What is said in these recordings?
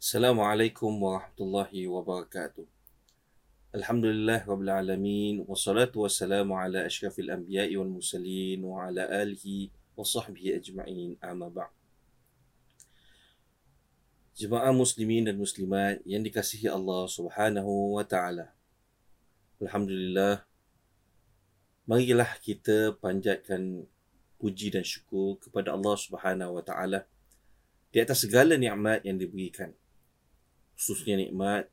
Assalamualaikum warahmatullahi wabarakatuh. Alhamdulillah rabbil alamin wassalatu wassalamu ala asyrafil anbiya'i wal mursalin wa ala alihi wa sahbihi ajma'in amma ba'd. Jemaah muslimin dan muslimat yang dikasihi Allah Subhanahu wa taala. Alhamdulillah marilah kita panjatkan puji dan syukur kepada Allah Subhanahu wa taala di atas segala nikmat yang diberikan. Khususnya nikmat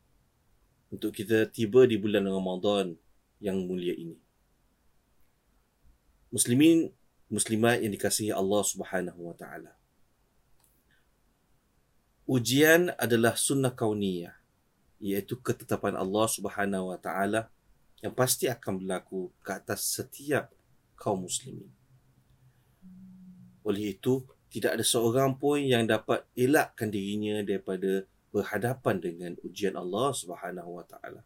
untuk kita tiba di bulan Ramadan yang mulia ini. Muslimin muslimat yang dikasihi Allah Subhanahu wa taala. Ujian adalah sunnah kauniyah iaitu ketetapan Allah Subhanahu wa taala yang pasti akan berlaku ke atas setiap kaum muslimin. Oleh itu, tidak ada seorang pun yang dapat elakkan dirinya daripada berhadapan dengan ujian Allah Subhanahu wa taala.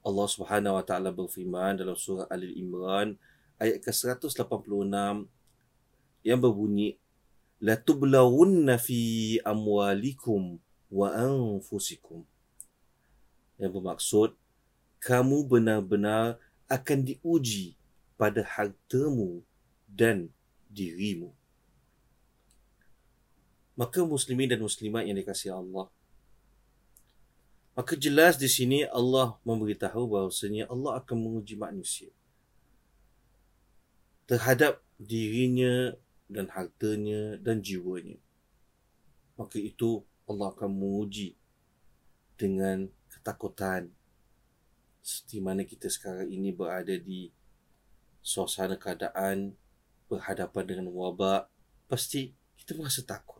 Allah Subhanahu wa taala berfirman dalam surah Ali Imran ayat ke-186 yang berbunyi la tublawunna fi amwalikum wa anfusikum yang bermaksud kamu benar-benar akan diuji pada hartamu dan dirimu maka muslimin dan muslimat yang dikasihi Allah. Maka jelas di sini Allah memberitahu bahawasanya Allah akan menguji manusia terhadap dirinya dan hartanya dan jiwanya. Maka itu Allah akan menguji dengan ketakutan seperti mana kita sekarang ini berada di suasana keadaan berhadapan dengan wabak. Pasti kita merasa takut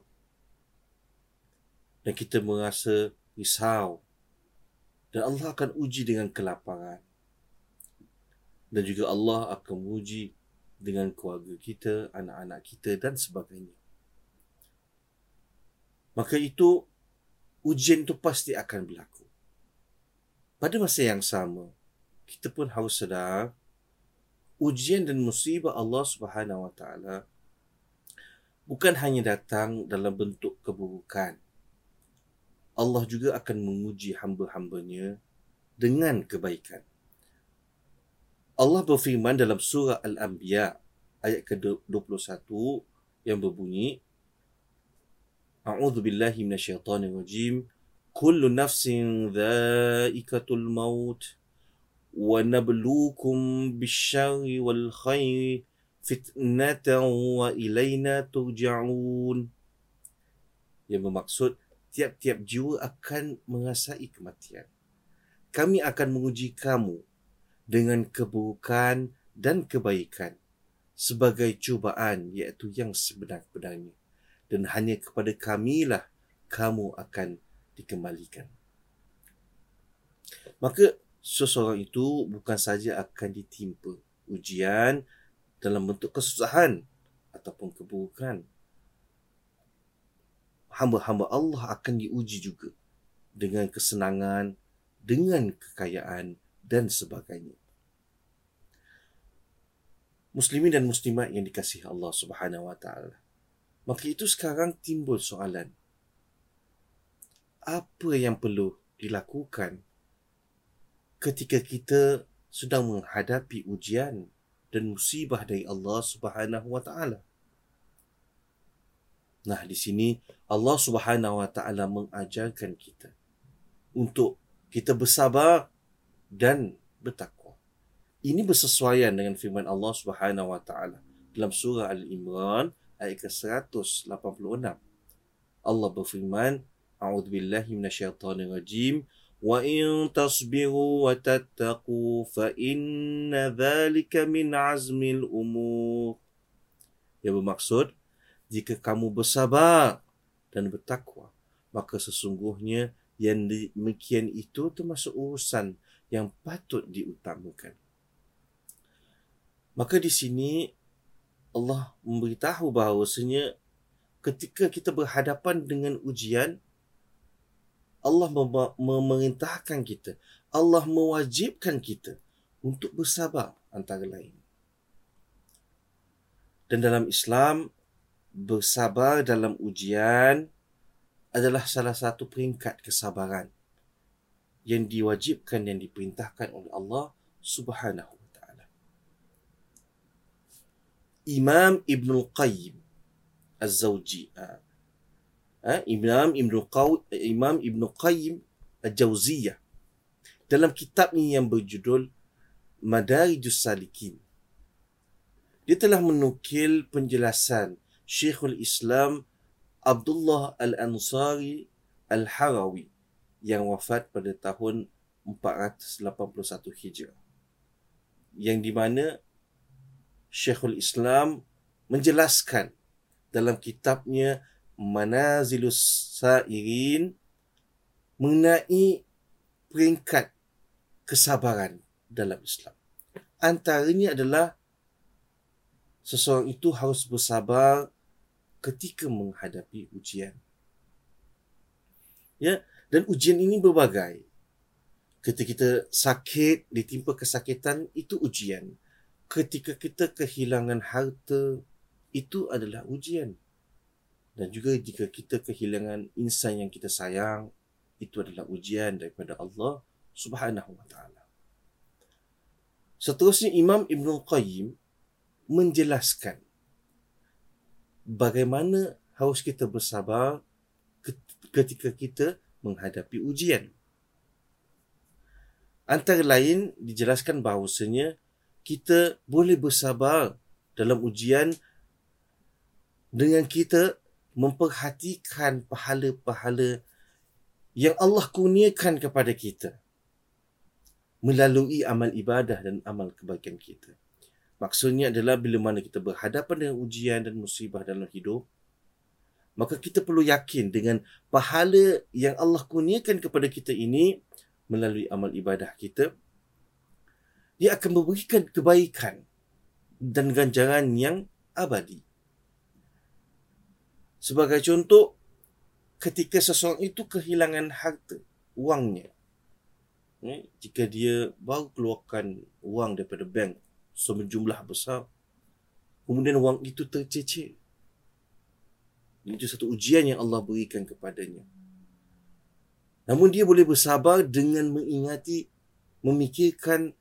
dan kita merasa risau dan Allah akan uji dengan kelaparan dan juga Allah akan menguji dengan keluarga kita, anak-anak kita dan sebagainya. Maka itu ujian itu pasti akan berlaku. Pada masa yang sama, kita pun harus sedar ujian dan musibah Allah Subhanahu Wa Taala bukan hanya datang dalam bentuk keburukan. Allah juga akan menguji hamba-hambanya dengan kebaikan. Allah berfirman dalam surah Al-Anbiya ayat ke-21 yang berbunyi A'udzu billahi minasyaitonir rajim Kullu nafsin dha'iqatul maut wa nabluukum bisyarri wal khairi fitnatan wa ilaina turja'un yang bermaksud tiap-tiap jiwa akan mengasai kematian. Kami akan menguji kamu dengan keburukan dan kebaikan sebagai cubaan iaitu yang sebenar-benarnya. Dan hanya kepada kamilah kamu akan dikembalikan. Maka seseorang itu bukan saja akan ditimpa ujian dalam bentuk kesusahan ataupun keburukan hamba-hamba Allah akan diuji juga dengan kesenangan dengan kekayaan dan sebagainya. Muslimin dan muslimat yang dikasihi Allah Subhanahu wa taala. Maka itu sekarang timbul soalan. Apa yang perlu dilakukan ketika kita sedang menghadapi ujian dan musibah dari Allah Subhanahu wa taala? Nah, di sini Allah Subhanahu wa taala mengajarkan kita untuk kita bersabar dan bertakwa. Ini bersesuaian dengan firman Allah Subhanahu wa taala dalam surah Al-Imran ayat ke-186. Allah berfirman, A'udzu billahi minasyaitonir rajim. Wa in tasbiru wa tattaqu fa inna dhalika min azmil umur. Yang bermaksud, jika kamu bersabar dan bertakwa, maka sesungguhnya yang demikian itu termasuk urusan yang patut diutamakan. Maka di sini Allah memberitahu bahawasanya ketika kita berhadapan dengan ujian Allah memerintahkan kita, Allah mewajibkan kita untuk bersabar antara lain. Dan dalam Islam bersabar dalam ujian adalah salah satu peringkat kesabaran yang diwajibkan dan diperintahkan oleh Allah Subhanahu wa taala. Imam Ibn Qayyim Az-Zawji ha, Imam Ibn Qaw Imam Ibn Qayyim Az-Jauziyah dalam kitabnya yang berjudul Madarijus Salikin dia telah menukil penjelasan Syekhul Islam Abdullah Al-Ansari Al-Harawi yang wafat pada tahun 481 Hijrah. Yang di mana Syekhul Islam menjelaskan dalam kitabnya Manazilus Sa'irin mengenai peringkat kesabaran dalam Islam. Antaranya adalah seseorang itu harus bersabar ketika menghadapi ujian. Ya, dan ujian ini berbagai. Ketika kita sakit, ditimpa kesakitan, itu ujian. Ketika kita kehilangan harta, itu adalah ujian. Dan juga jika kita kehilangan insan yang kita sayang, itu adalah ujian daripada Allah Subhanahu wa taala. Seterusnya Imam Ibn Qayyim menjelaskan bagaimana harus kita bersabar ketika kita menghadapi ujian. Antara lain dijelaskan bahawasanya kita boleh bersabar dalam ujian dengan kita memperhatikan pahala-pahala yang Allah kurniakan kepada kita melalui amal ibadah dan amal kebaikan kita. Maksudnya adalah bila mana kita berhadapan dengan ujian dan musibah dalam hidup, maka kita perlu yakin dengan pahala yang Allah kurniakan kepada kita ini melalui amal ibadah kita, dia akan memberikan kebaikan dan ganjaran yang abadi. Sebagai contoh, ketika seseorang itu kehilangan harta, wangnya, eh, jika dia baru keluarkan wang daripada bank jumlah besar. Kemudian wang itu tercecir. Itu satu ujian yang Allah berikan kepadanya. Namun dia boleh bersabar dengan mengingati, memikirkan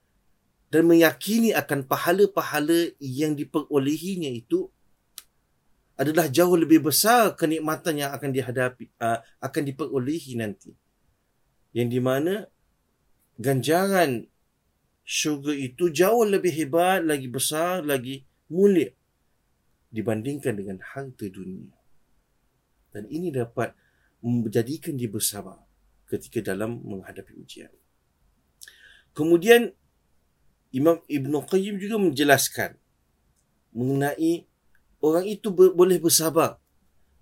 dan meyakini akan pahala-pahala yang diperolehinya itu adalah jauh lebih besar kenikmatan yang akan dihadapi uh, akan diperolehi nanti. Yang di mana ganjaran syurga itu jauh lebih hebat, lagi besar, lagi mulia dibandingkan dengan harta dunia. Dan ini dapat menjadikan dia bersabar ketika dalam menghadapi ujian. Kemudian Imam Ibn Qayyim juga menjelaskan mengenai orang itu ber- boleh bersabar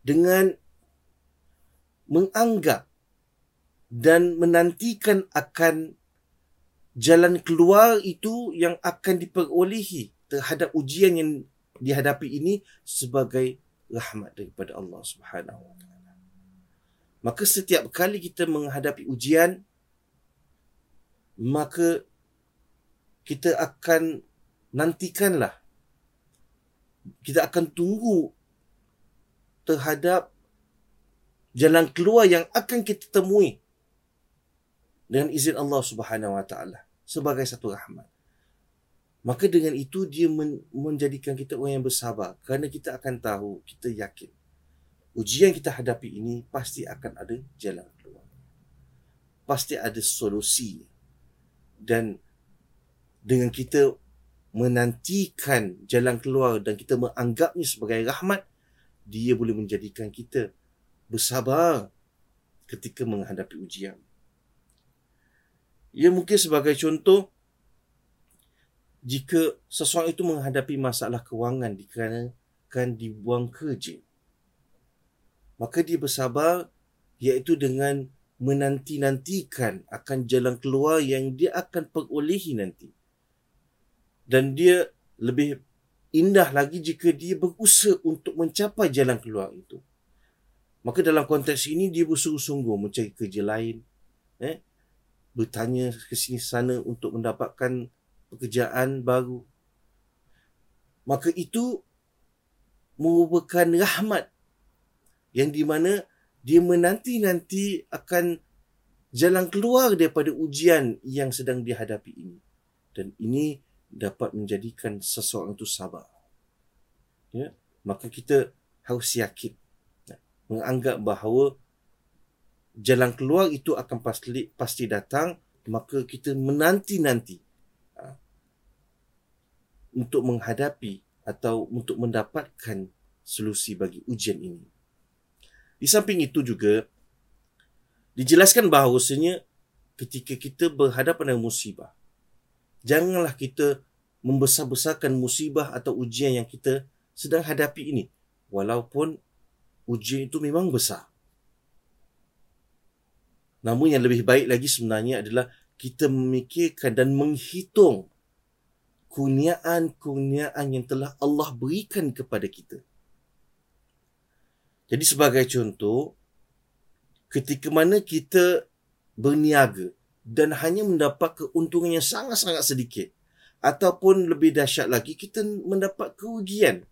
dengan menganggap dan menantikan akan jalan keluar itu yang akan diperolehi terhadap ujian yang dihadapi ini sebagai rahmat daripada Allah Subhanahu wa taala. Maka setiap kali kita menghadapi ujian maka kita akan nantikanlah kita akan tunggu terhadap jalan keluar yang akan kita temui dengan izin Allah Subhanahu wa taala sebagai satu rahmat. Maka dengan itu dia men- menjadikan kita orang yang bersabar kerana kita akan tahu, kita yakin ujian kita hadapi ini pasti akan ada jalan keluar. Pasti ada solusi. Dan dengan kita menantikan jalan keluar dan kita menganggapnya sebagai rahmat, dia boleh menjadikan kita bersabar ketika menghadapi ujian. Ia mungkin sebagai contoh jika seseorang itu menghadapi masalah kewangan dikarenakan dibuang kerja. Maka dia bersabar iaitu dengan menanti-nantikan akan jalan keluar yang dia akan perolehi nanti. Dan dia lebih indah lagi jika dia berusaha untuk mencapai jalan keluar itu. Maka dalam konteks ini dia bersungguh-sungguh mencari kerja lain. Eh? Bertanya ke sini sana untuk mendapatkan pekerjaan baru. Maka itu merupakan rahmat yang di mana dia menanti-nanti akan jalan keluar daripada ujian yang sedang dihadapi ini. Dan ini dapat menjadikan seseorang itu sabar. Ya, maka kita harus yakin menganggap bahawa jalan keluar itu akan pasti pasti datang maka kita menanti-nanti ha, untuk menghadapi atau untuk mendapatkan solusi bagi ujian ini. Di samping itu juga dijelaskan bahawasanya ketika kita berhadapan dengan musibah janganlah kita membesar-besarkan musibah atau ujian yang kita sedang hadapi ini walaupun ujian itu memang besar. Namun yang lebih baik lagi sebenarnya adalah kita memikirkan dan menghitung kurniaan-kurniaan yang telah Allah berikan kepada kita. Jadi sebagai contoh, ketika mana kita berniaga dan hanya mendapat keuntungan yang sangat-sangat sedikit ataupun lebih dahsyat lagi kita mendapat kerugian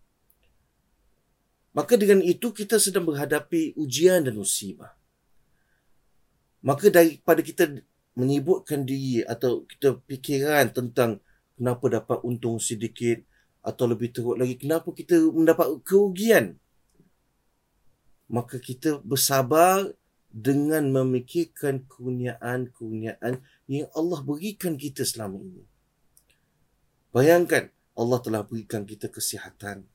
Maka dengan itu kita sedang menghadapi ujian dan musibah. Maka daripada kita menyibukkan diri atau kita fikiran tentang kenapa dapat untung sedikit atau lebih teruk lagi kenapa kita mendapat kerugian. Maka kita bersabar dengan memikirkan kurniaan-kurniaan yang Allah berikan kita selama ini. Bayangkan Allah telah berikan kita kesihatan,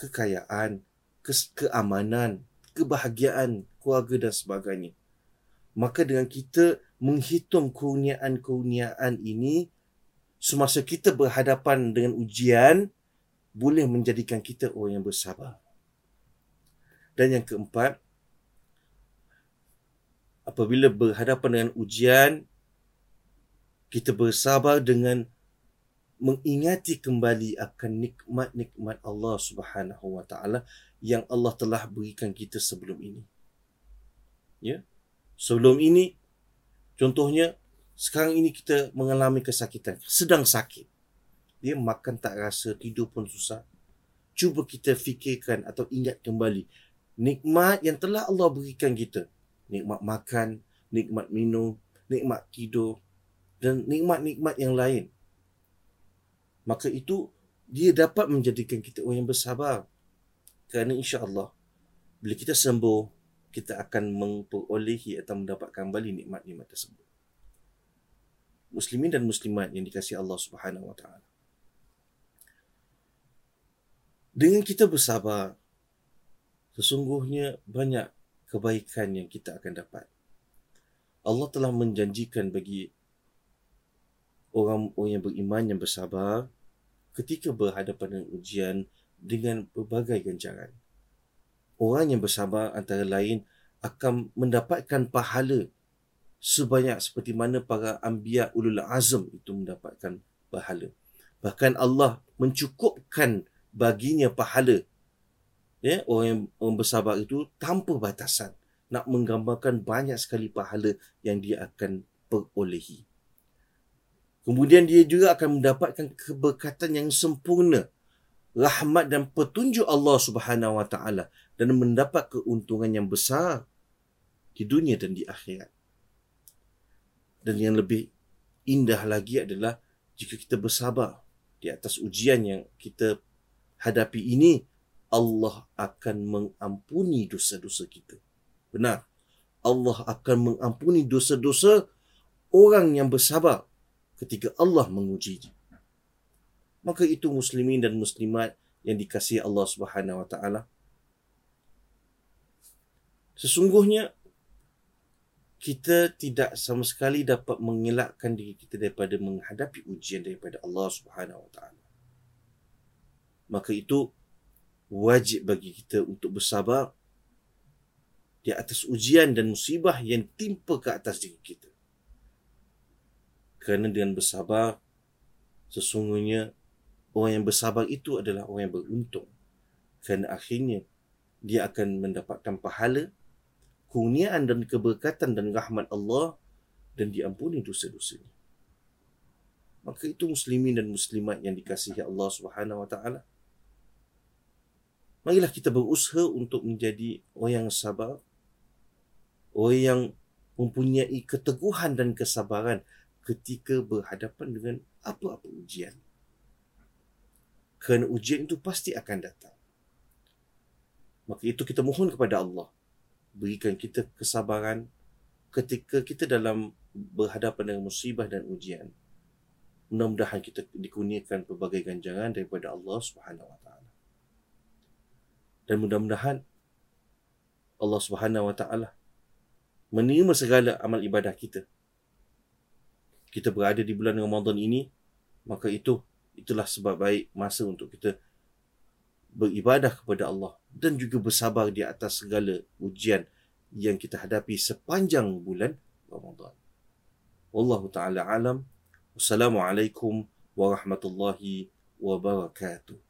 kekayaan, ke- keamanan, kebahagiaan keluarga dan sebagainya. Maka dengan kita menghitung kurniaan-kurniaan ini, semasa kita berhadapan dengan ujian, boleh menjadikan kita orang yang bersabar. Dan yang keempat, apabila berhadapan dengan ujian, kita bersabar dengan mengingati kembali akan nikmat-nikmat Allah Subhanahu wa taala yang Allah telah berikan kita sebelum ini. Ya. Sebelum ini contohnya sekarang ini kita mengalami kesakitan, sedang sakit. Dia makan tak rasa, tidur pun susah. Cuba kita fikirkan atau ingat kembali nikmat yang telah Allah berikan kita. Nikmat makan, nikmat minum, nikmat tidur dan nikmat-nikmat yang lain maka itu dia dapat menjadikan kita orang yang bersabar. Kerana insya-Allah bila kita sembuh, kita akan memperolehi atau mendapatkan kembali nikmat-nikmat tersebut. Muslimin dan muslimat yang dikasihi Allah Subhanahu wa taala. Dengan kita bersabar, sesungguhnya banyak kebaikan yang kita akan dapat. Allah telah menjanjikan bagi orang-orang yang beriman yang bersabar ketika berhadapan dengan ujian dengan berbagai ganjaran. Orang yang bersabar antara lain akan mendapatkan pahala sebanyak seperti mana para anbiya ulul azm itu mendapatkan pahala. Bahkan Allah mencukupkan baginya pahala ya orang yang orang bersabar itu tanpa batasan nak menggambarkan banyak sekali pahala yang dia akan perolehi. Kemudian dia juga akan mendapatkan keberkatan yang sempurna, rahmat dan petunjuk Allah Subhanahu Wa Taala dan mendapat keuntungan yang besar di dunia dan di akhirat. Dan yang lebih indah lagi adalah jika kita bersabar di atas ujian yang kita hadapi ini, Allah akan mengampuni dosa-dosa kita. Benar. Allah akan mengampuni dosa-dosa orang yang bersabar ketika Allah menguji. Maka itu muslimin dan muslimat yang dikasihi Allah Subhanahu wa taala. Sesungguhnya kita tidak sama sekali dapat mengelakkan diri kita daripada menghadapi ujian daripada Allah Subhanahu wa taala. Maka itu wajib bagi kita untuk bersabar di atas ujian dan musibah yang timpa ke atas diri kita kerana dengan bersabar sesungguhnya orang yang bersabar itu adalah orang yang beruntung kerana akhirnya dia akan mendapatkan pahala kurniaan dan keberkatan dan rahmat Allah dan diampuni dosa-dosanya maka itu muslimin dan muslimat yang dikasihi Allah Subhanahu wa taala Marilah kita berusaha untuk menjadi orang yang sabar, orang yang mempunyai keteguhan dan kesabaran ketika berhadapan dengan apa-apa ujian. Kerana ujian itu pasti akan datang. Maka itu kita mohon kepada Allah. Berikan kita kesabaran ketika kita dalam berhadapan dengan musibah dan ujian. Mudah-mudahan kita dikurniakan pelbagai ganjaran daripada Allah Subhanahu Wa Taala. Dan mudah-mudahan Allah Subhanahu Wa Taala menerima segala amal ibadah kita. Kita berada di bulan Ramadan ini, maka itu itulah sebab baik masa untuk kita beribadah kepada Allah dan juga bersabar di atas segala ujian yang kita hadapi sepanjang bulan Ramadan. Wallahu taala alam. Wassalamualaikum warahmatullahi wabarakatuh.